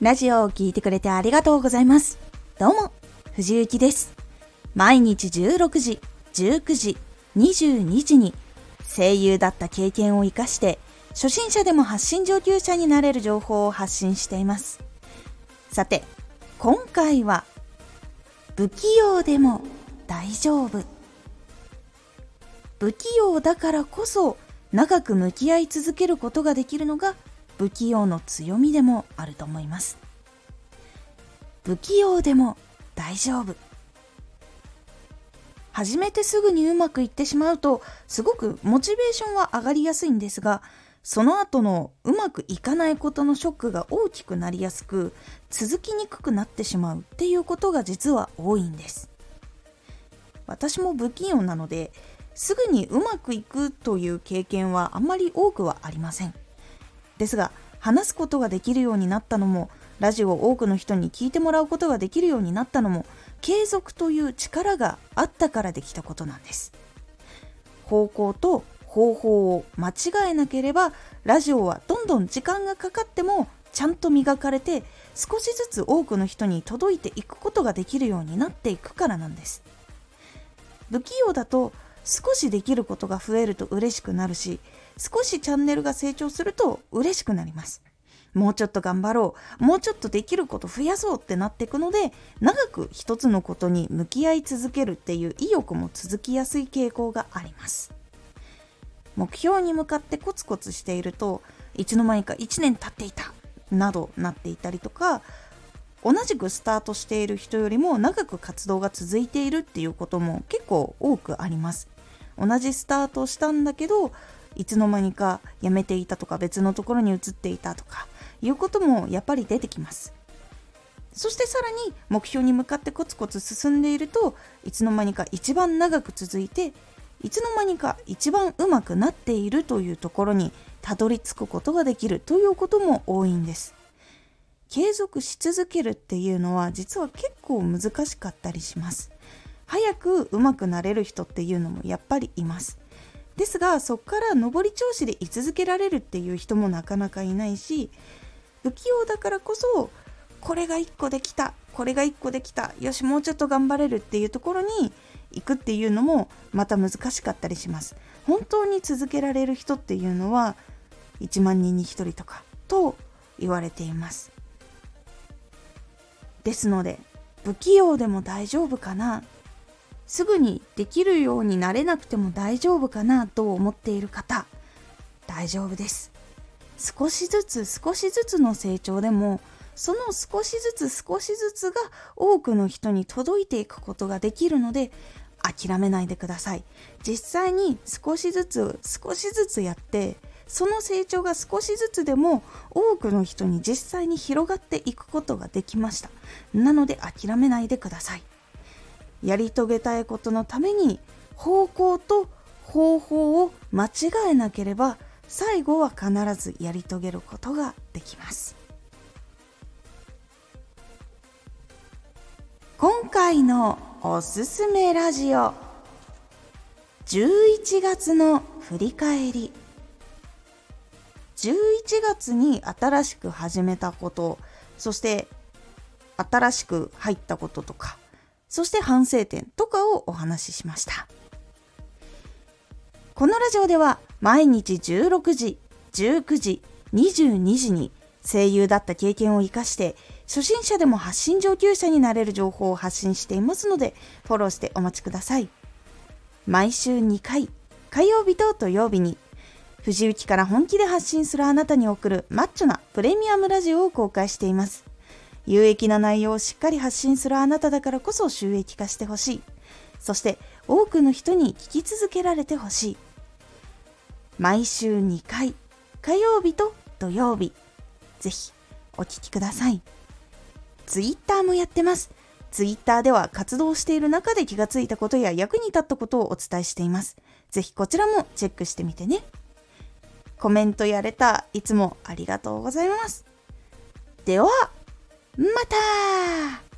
ラジオを聴いてくれてありがとうございます。どうも、藤幸です。毎日16時、19時、22時に声優だった経験を活かして初心者でも発信上級者になれる情報を発信しています。さて、今回は不器用でも大丈夫。不器用だからこそ長く向き合い続けることができるのが不器用の強みでもあると思います。不器用でも大丈夫。始めてすぐにうまくいってしまうとすごくモチベーションは上がりやすいんですがその後のうまくいかないことのショックが大きくなりやすく続きにくくなってしまうっていうことが実は多いんです。私も不器用なのですぐにうまくいくという経験はあんまり多くはありません。ですが話すことができるようになったのもラジオを多くの人に聞いてもらうことができるようになったのも継続という力があったからできたことなんです。方向と方法を間違えなければラジオはどんどん時間がかかってもちゃんと磨かれて少しずつ多くの人に届いていくことができるようになっていくからなんです。不器用だと少しできることが増えると嬉しくなるし少しチャンネルが成長すると嬉しくなります。もうちょっと頑張ろう、もうちょっとできること増やそうってなっていくので、長く一つのことに向き合い続けるっていう意欲も続きやすい傾向があります。目標に向かってコツコツしていると、いつの間にか1年経っていた、などなっていたりとか、同じくスタートしている人よりも長く活動が続いているっていうことも結構多くあります。同じスタートしたんだけどいつの間にか辞めていたとか別のところに移っていたとかいうこともやっぱり出てきます。そしてさらに目標に向かってコツコツ進んでいるといつの間にか一番長く続いていつの間にか一番うまくなっているというところにたどり着くことができるということも多いんです。継続し続けるっていうのは実は結構難しかったりします。早く上手くなれる人っていうのもやっぱりいます。ですがそこから上り調子で居続けられるっていう人もなかなかいないし不器用だからこそこれが1個できたこれが1個できたよしもうちょっと頑張れるっていうところに行くっていうのもまた難しかったりします。本当に続けられる人っていうのは1万人に1人とかと言われています。ですので不器用でも大丈夫かな？すぐにできるようになれなくても大丈夫かなと思っている方大丈夫です。少しずつ少しずつの成長でもその少しずつ少しずつが多くの人に届いていくことができるので諦めないでください。実際に少しずつ少しずつやってその成長が少しずつでも多くの人に実際に広がっていくことができました。なので諦めないでください。やり遂げたいことのために方向と方法を間違えなければ最後は必ずやり遂げることができます。今回のおすすめラジオ。11月の振り返り。11月に新しく始めたことそして新しく入ったこととか。そして反省点とかをお話ししました。このラジオでは毎日16時、19時、22時に声優だった経験を活かして初心者でも発信上級者になれる情報を発信していますのでフォローしてお待ちください。毎週2回、火曜日と土曜日に藤雪から本気で発信するあなたに送るマッチョなプレミアムラジオを公開しています。有益な内容をしっかり発信するあなただからこそ収益化してほしい。そして多くの人に聞き続けられてほしい。毎週2回、火曜日と土曜日。ぜひお聴きください。ツイッターもやってます。ツイッターでは活動している中で気がついたことや役に立ったことをお伝えしています。ぜひこちらもチェックしてみてね。コメントやれたいつもありがとうございます。では、また